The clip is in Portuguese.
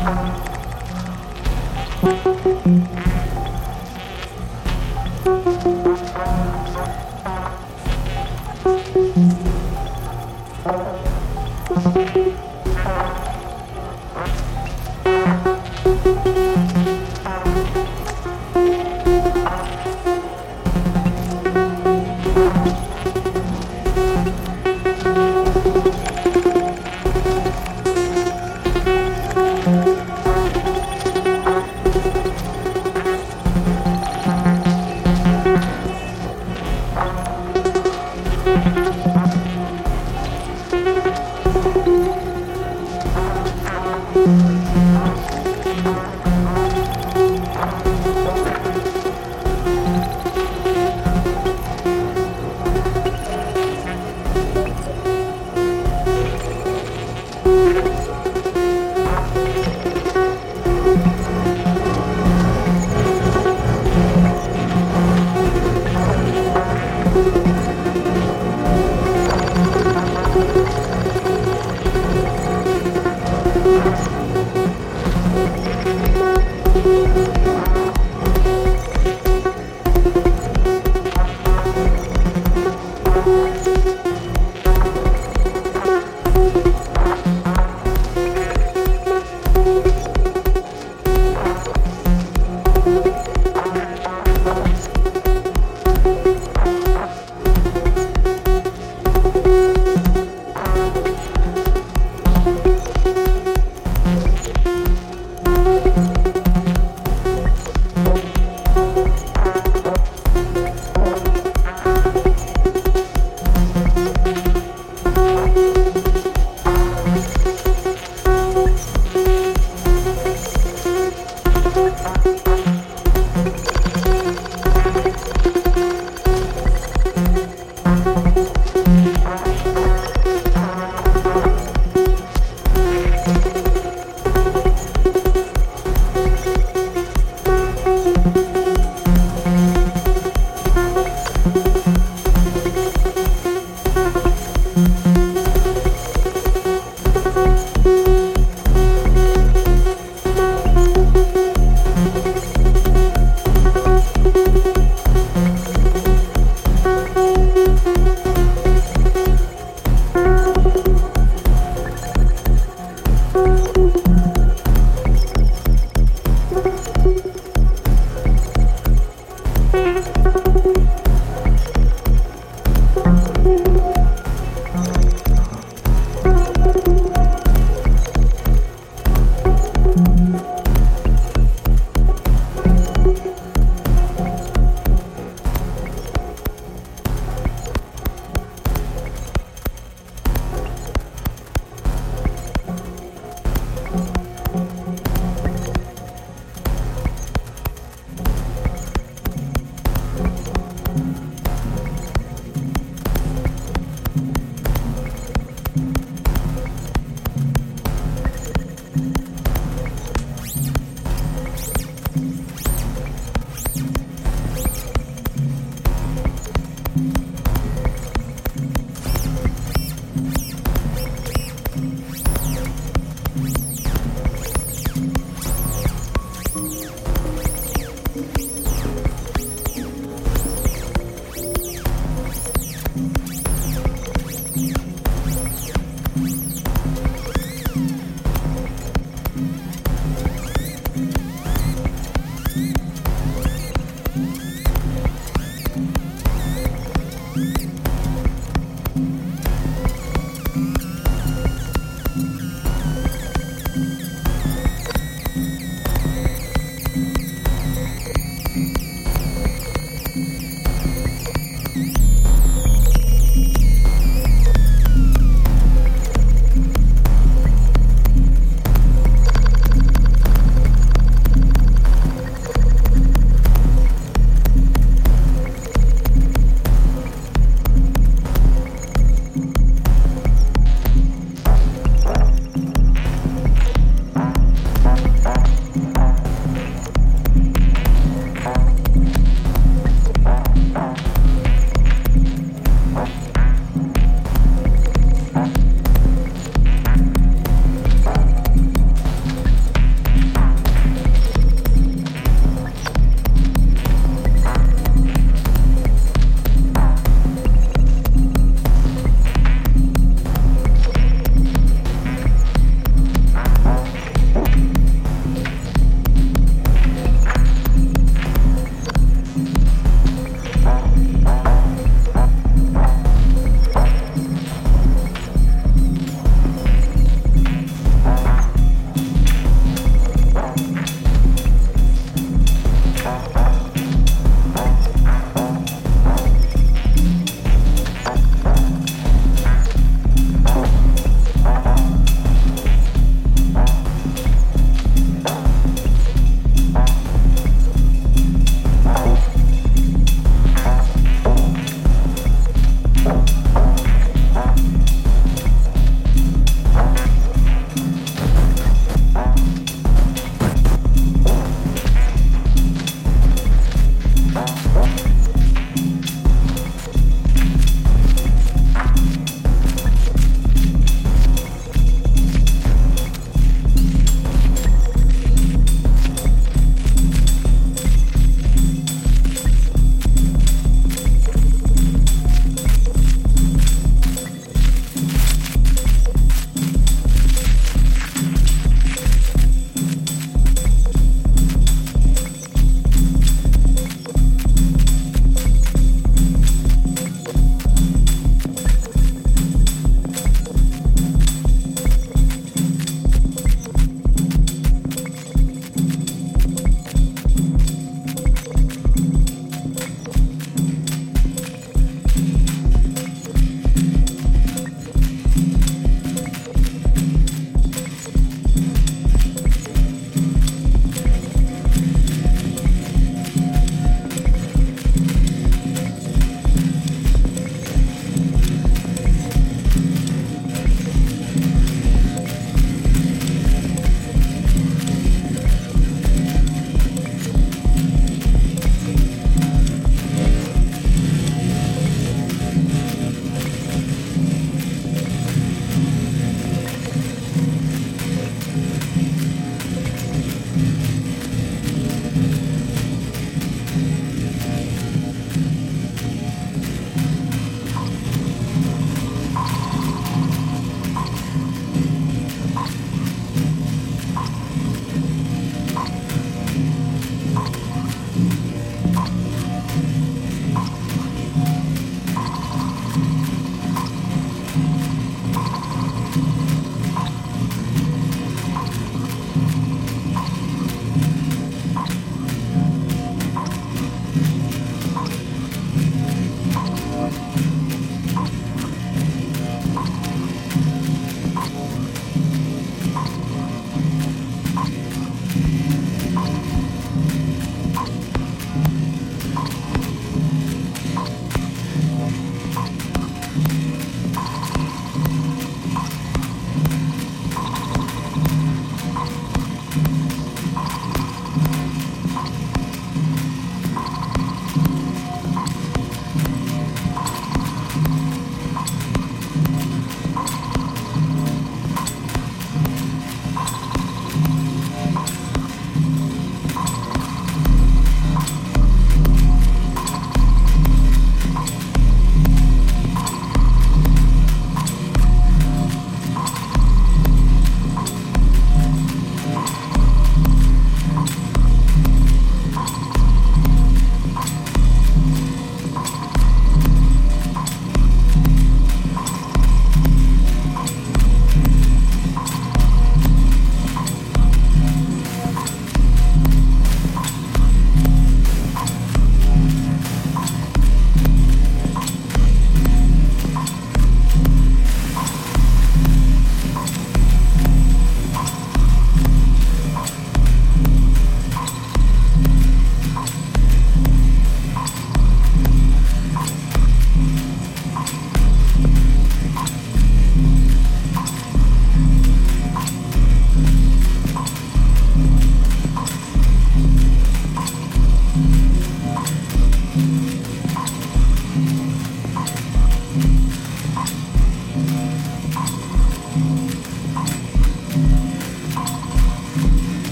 Música